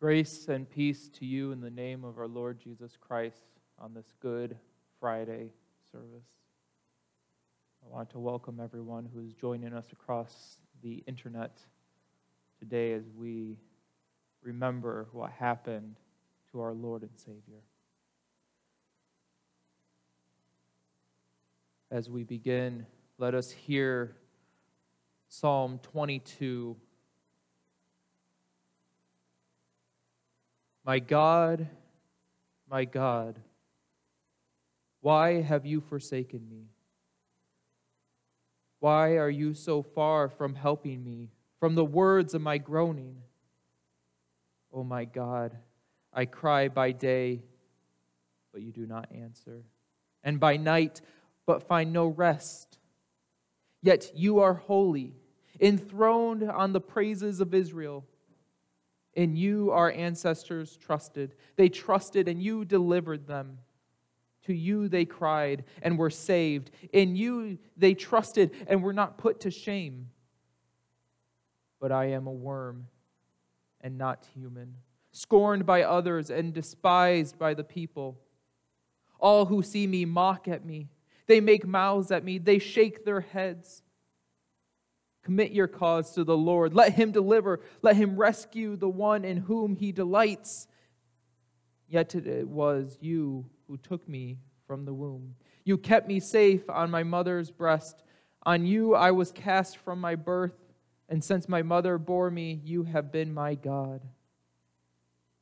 Grace and peace to you in the name of our Lord Jesus Christ on this Good Friday service. I want to welcome everyone who is joining us across the internet today as we remember what happened to our Lord and Savior. As we begin, let us hear Psalm 22 My God, my God, why have you forsaken me? Why are you so far from helping me, from the words of my groaning? O oh my God, I cry by day, but you do not answer, and by night, but find no rest. Yet you are holy, enthroned on the praises of Israel. In you our ancestors trusted. They trusted and you delivered them. To you they cried and were saved. In you they trusted and were not put to shame. But I am a worm and not human, scorned by others and despised by the people. All who see me mock at me. They make mouths at me. They shake their heads. Commit your cause to the Lord. Let him deliver. Let him rescue the one in whom he delights. Yet it was you who took me from the womb. You kept me safe on my mother's breast. On you I was cast from my birth, and since my mother bore me, you have been my God.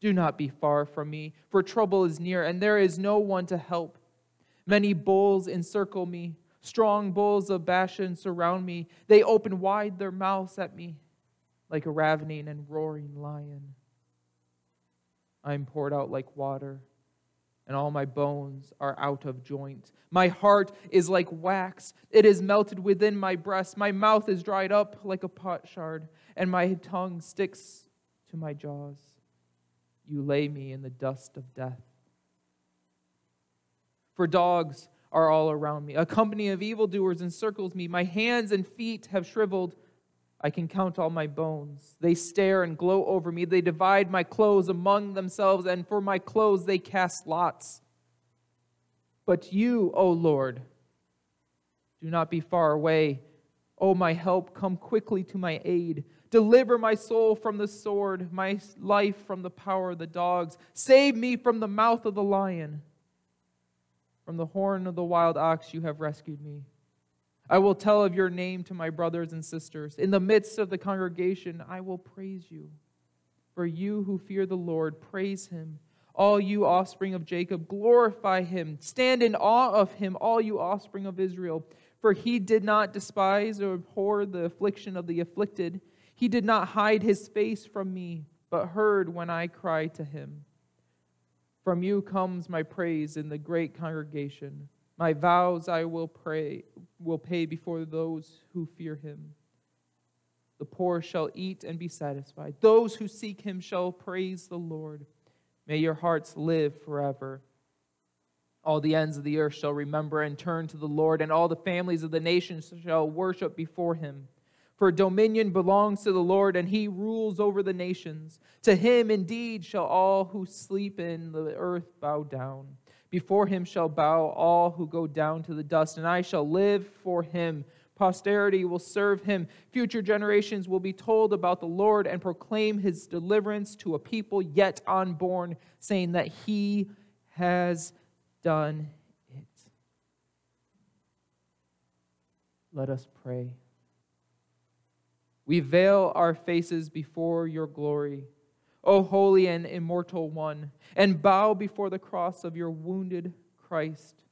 Do not be far from me, for trouble is near, and there is no one to help. Many bulls encircle me. Strong bulls of Bashan surround me. They open wide their mouths at me like a ravening and roaring lion. I am poured out like water, and all my bones are out of joint. My heart is like wax, it is melted within my breast. My mouth is dried up like a potsherd, and my tongue sticks to my jaws. You lay me in the dust of death. For dogs, are all around me. A company of evildoers encircles me. My hands and feet have shriveled. I can count all my bones. They stare and gloat over me. They divide my clothes among themselves, and for my clothes they cast lots. But you, O Lord, do not be far away. O my help, come quickly to my aid. Deliver my soul from the sword, my life from the power of the dogs. Save me from the mouth of the lion. From the horn of the wild ox you have rescued me. I will tell of your name to my brothers and sisters. In the midst of the congregation, I will praise you. For you who fear the Lord, praise him. All you offspring of Jacob, glorify him. Stand in awe of him, all you offspring of Israel. For he did not despise or abhor the affliction of the afflicted. He did not hide his face from me, but heard when I cried to him. From you comes my praise in the great congregation. My vows I will pray will pay before those who fear him. The poor shall eat and be satisfied. Those who seek him shall praise the Lord. May your hearts live forever. All the ends of the earth shall remember and turn to the Lord, and all the families of the nations shall worship before him. For dominion belongs to the Lord, and he rules over the nations. To him indeed shall all who sleep in the earth bow down. Before him shall bow all who go down to the dust, and I shall live for him. Posterity will serve him. Future generations will be told about the Lord and proclaim his deliverance to a people yet unborn, saying that he has done it. Let us pray. We veil our faces before your glory, O holy and immortal one, and bow before the cross of your wounded Christ.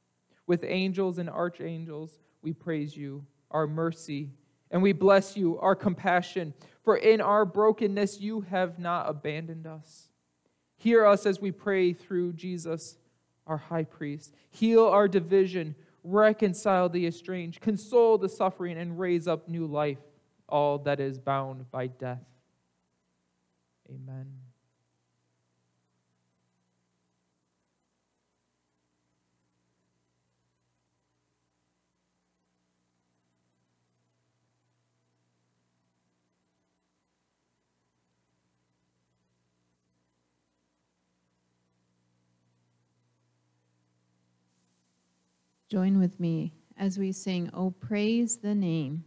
With angels and archangels, we praise you, our mercy, and we bless you, our compassion, for in our brokenness you have not abandoned us. Hear us as we pray through Jesus, our high priest. Heal our division, reconcile the estranged, console the suffering, and raise up new life all that is bound by death. Amen. Join with me as we sing, Oh, praise the name.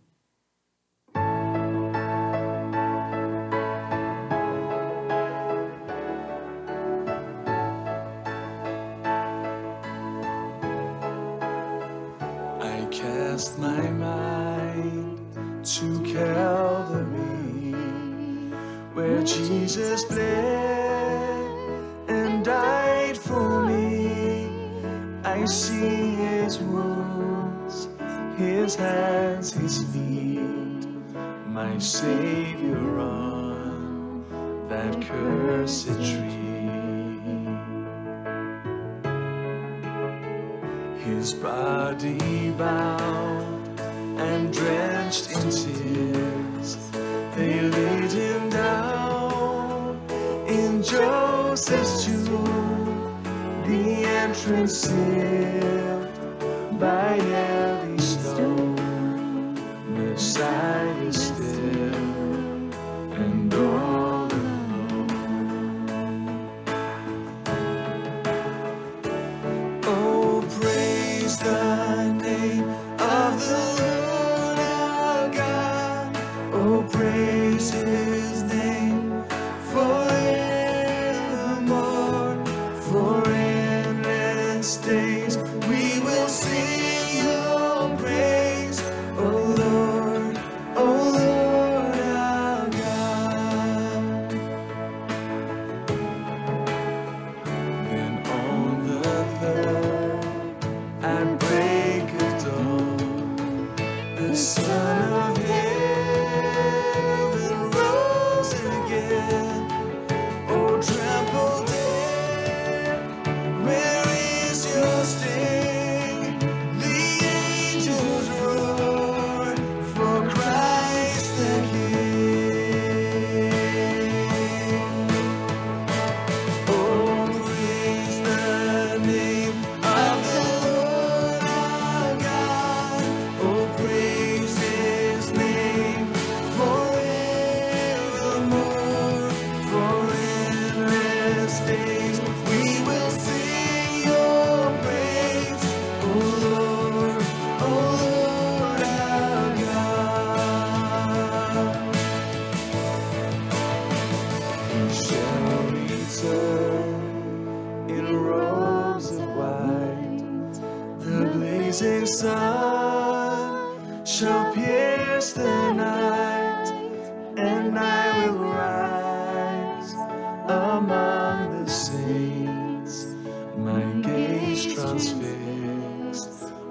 Jesus bled and died for me. I see his wounds, his hands, his feet. My Savior on that cursed tree. His body bowed and drenched in tears, they laid him. entrance sealed by heavy stone. Messiah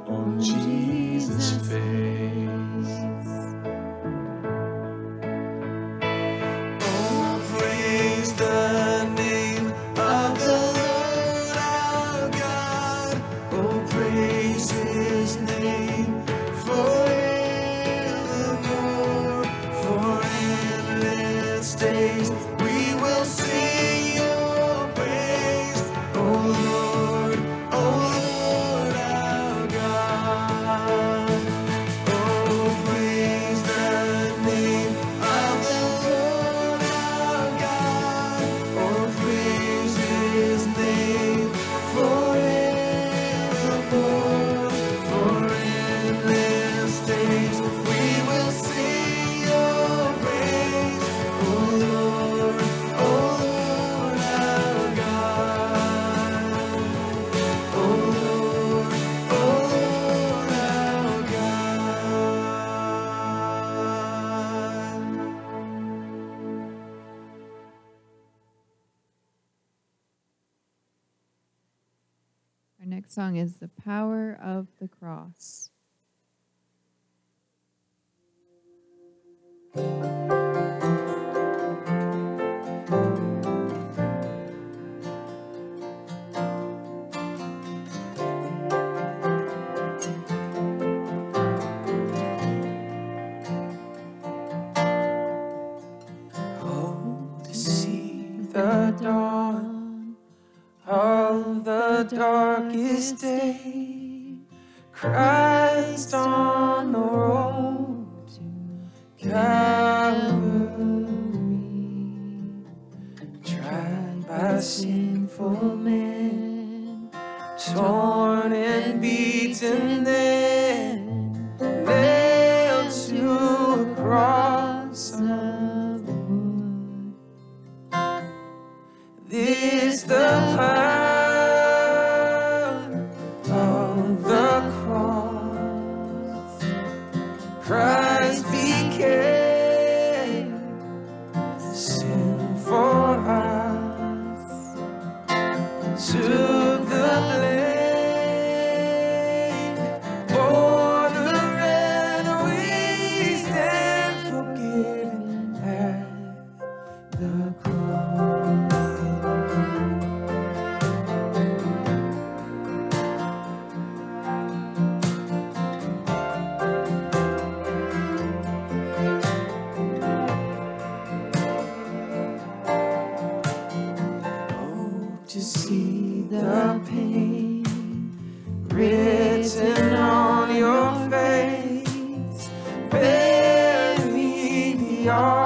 on Jesus' face. next song is The Power of the Cross. this day, Christ on your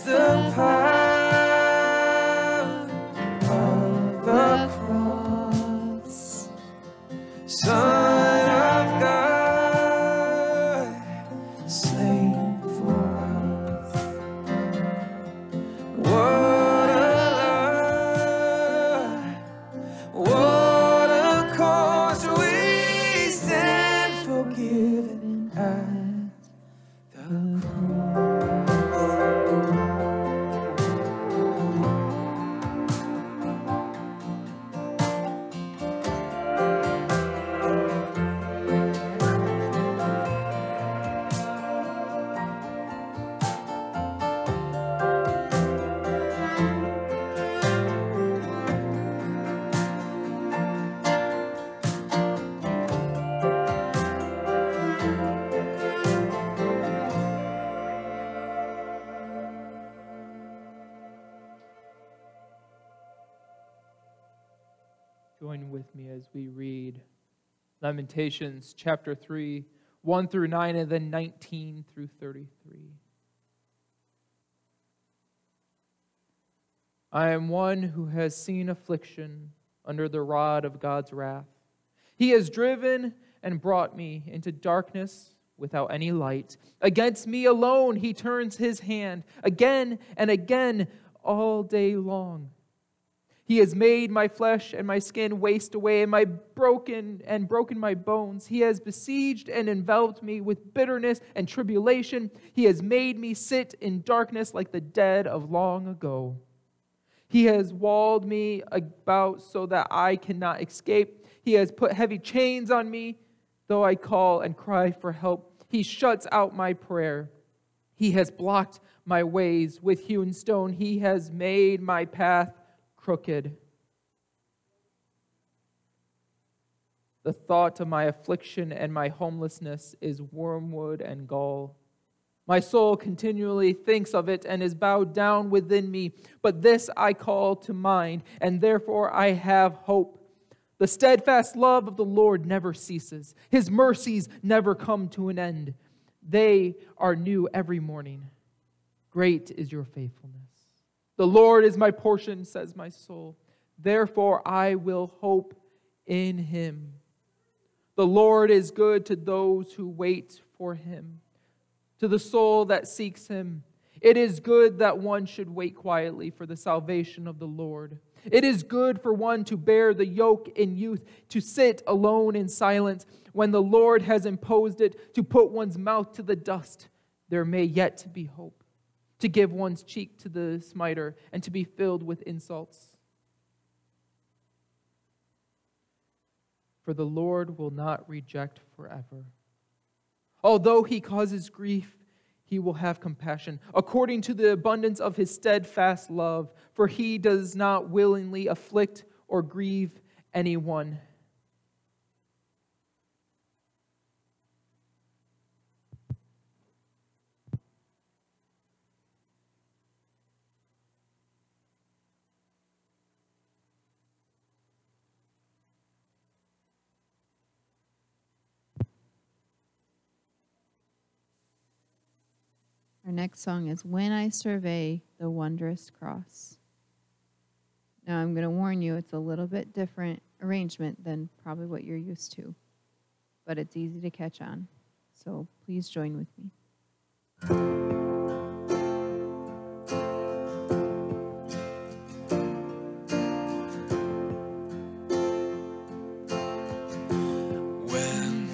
the power as we read Lamentations chapter 3, 1 through 9, and then 19 through 33. I am one who has seen affliction under the rod of God's wrath. He has driven and brought me into darkness without any light. Against me alone he turns his hand again and again all day long. He has made my flesh and my skin waste away, and my broken and broken my bones. He has besieged and enveloped me with bitterness and tribulation. He has made me sit in darkness like the dead of long ago. He has walled me about so that I cannot escape. He has put heavy chains on me, though I call and cry for help. He shuts out my prayer. He has blocked my ways with hewn stone. He has made my path crooked. The thought of my affliction and my homelessness is wormwood and gall. My soul continually thinks of it and is bowed down within me. But this I call to mind, and therefore I have hope. The steadfast love of the Lord never ceases, His mercies never come to an end. They are new every morning. Great is your faithfulness. The Lord is my portion, says my soul. Therefore I will hope in Him. The Lord is good to those who wait for Him to the soul that seeks him. It is good that one should wait quietly for the salvation of the Lord. It is good for one to bear the yoke in youth, to sit alone in silence when the Lord has imposed it, to put one's mouth to the dust. There may yet be hope, to give one's cheek to the smiter, and to be filled with insults. For the Lord will not reject forever. Although he causes grief, he will have compassion, according to the abundance of his steadfast love, for he does not willingly afflict or grieve anyone. Next song is When I Survey the Wondrous Cross. Now, I'm going to warn you, it's a little bit different arrangement than probably what you're used to, but it's easy to catch on. So please join with me. When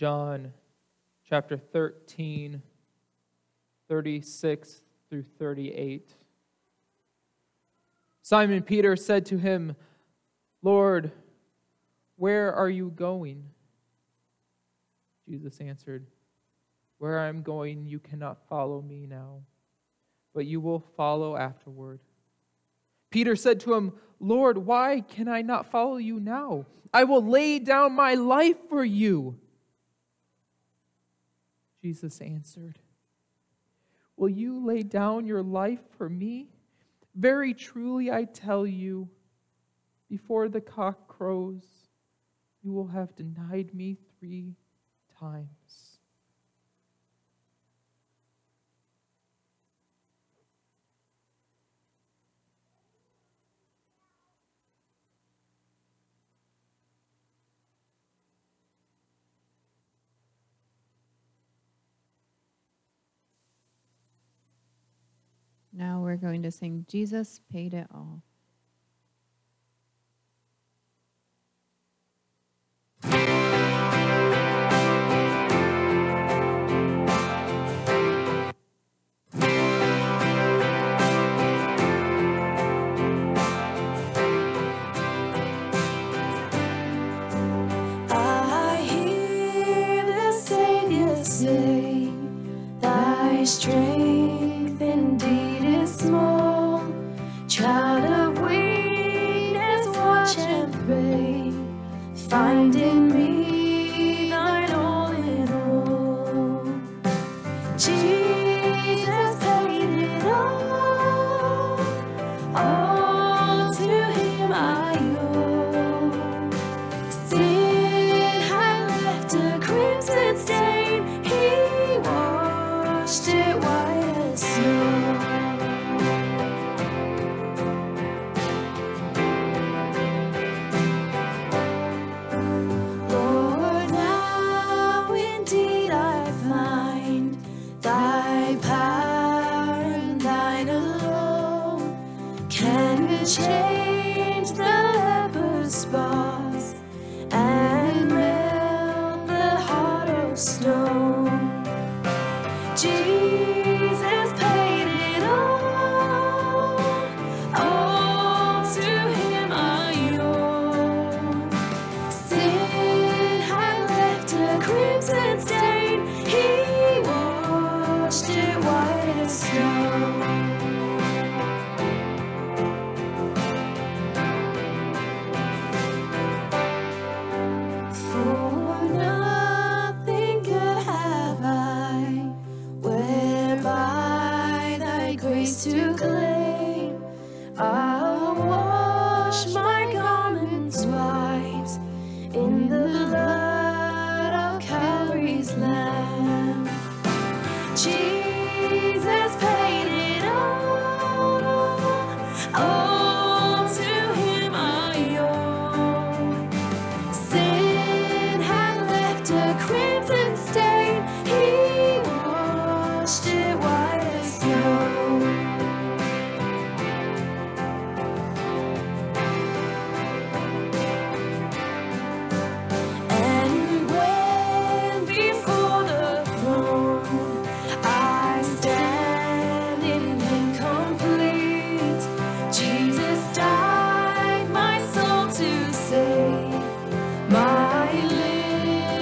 John chapter 13, 36 through 38. Simon Peter said to him, Lord, where are you going? Jesus answered, Where I am going, you cannot follow me now, but you will follow afterward. Peter said to him, Lord, why can I not follow you now? I will lay down my life for you. Jesus answered, Will you lay down your life for me? Very truly I tell you, before the cock crows, you will have denied me three times. Now we're going to sing Jesus Paid It All.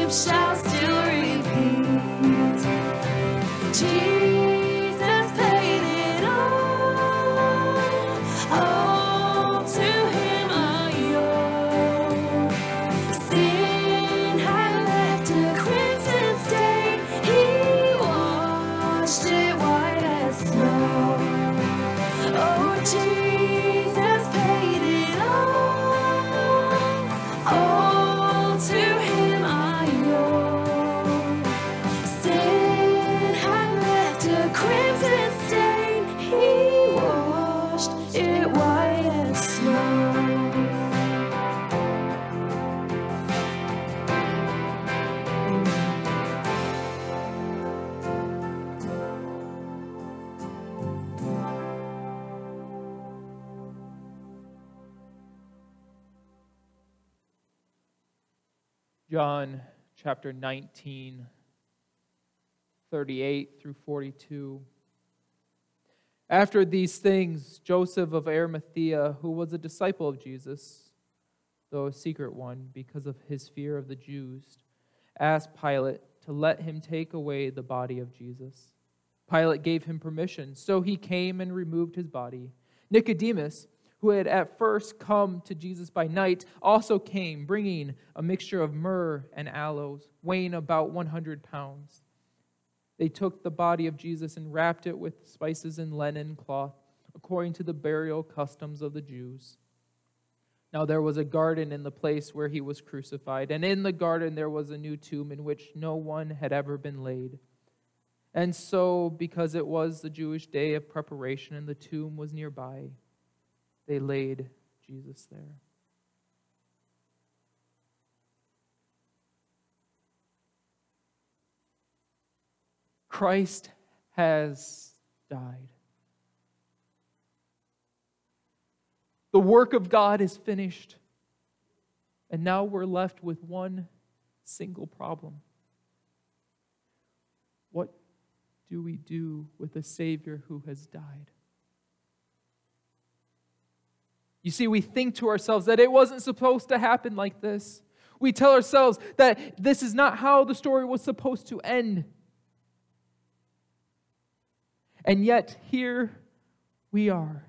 keep shouting. Chapter 19, 38 through 42. After these things, Joseph of Arimathea, who was a disciple of Jesus, though a secret one because of his fear of the Jews, asked Pilate to let him take away the body of Jesus. Pilate gave him permission, so he came and removed his body. Nicodemus, who had at first come to Jesus by night, also came, bringing a mixture of myrrh and aloes, weighing about 100 pounds. They took the body of Jesus and wrapped it with spices and linen cloth, according to the burial customs of the Jews. Now there was a garden in the place where he was crucified, and in the garden there was a new tomb in which no one had ever been laid. And so, because it was the Jewish day of preparation and the tomb was nearby, they laid Jesus there. Christ has died. The work of God is finished. And now we're left with one single problem. What do we do with a Savior who has died? You see, we think to ourselves that it wasn't supposed to happen like this. We tell ourselves that this is not how the story was supposed to end. And yet, here we are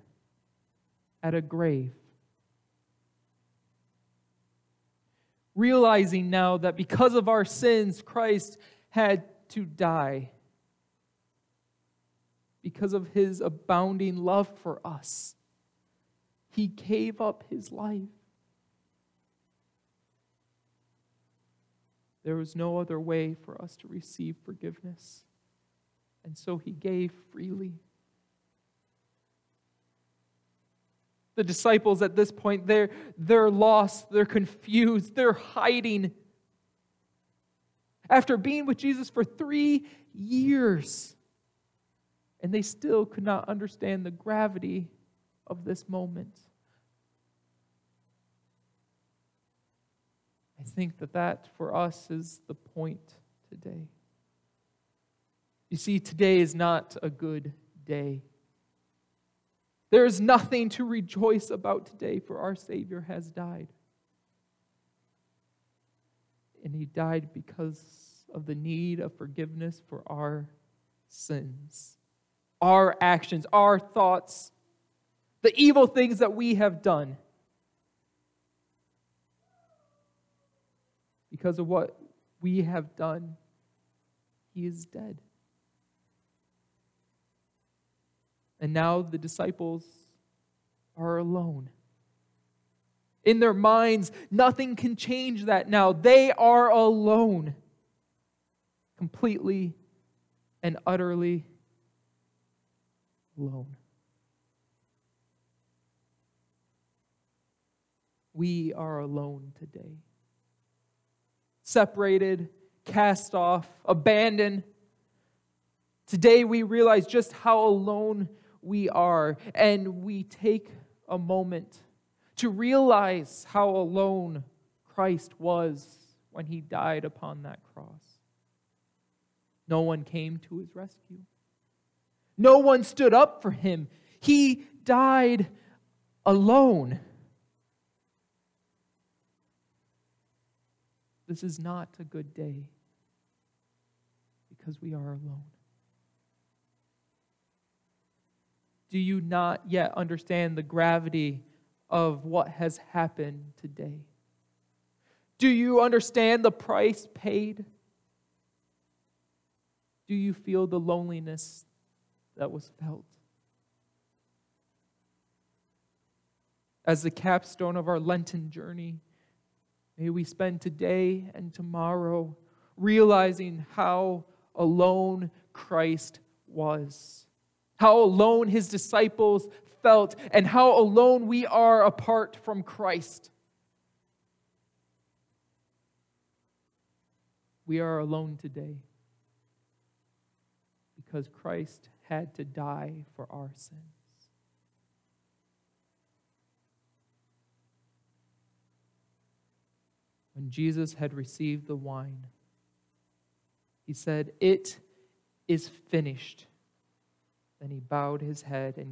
at a grave. Realizing now that because of our sins, Christ had to die. Because of his abounding love for us, he gave up his life. There was no other way for us to receive forgiveness. And so he gave freely. The disciples at this point, they're, they're lost, they're confused, they're hiding. After being with Jesus for three years, and they still could not understand the gravity of this moment. I think that that for us is the point today. You see, today is not a good day. There is nothing to rejoice about today, for our Savior has died. And He died because of the need of forgiveness for our sins, our actions, our thoughts, the evil things that we have done. Because of what we have done, He is dead. And now the disciples are alone. In their minds, nothing can change that now. They are alone, completely and utterly alone. We are alone today. Separated, cast off, abandoned. Today we realize just how alone we are, and we take a moment to realize how alone Christ was when he died upon that cross. No one came to his rescue. No one stood up for him. He died alone. This is not a good day because we are alone. do you not yet understand the gravity of what has happened today? Do you understand the price paid? Do you feel the loneliness that was felt? As the capstone of our Lenten journey, may we spend today and tomorrow realizing how alone Christ was how alone his disciples felt, and how alone we are apart from Christ. We are alone today because Christ had to die for our sins. When Jesus had received the wine, he said, It is finished. Then he bowed his head and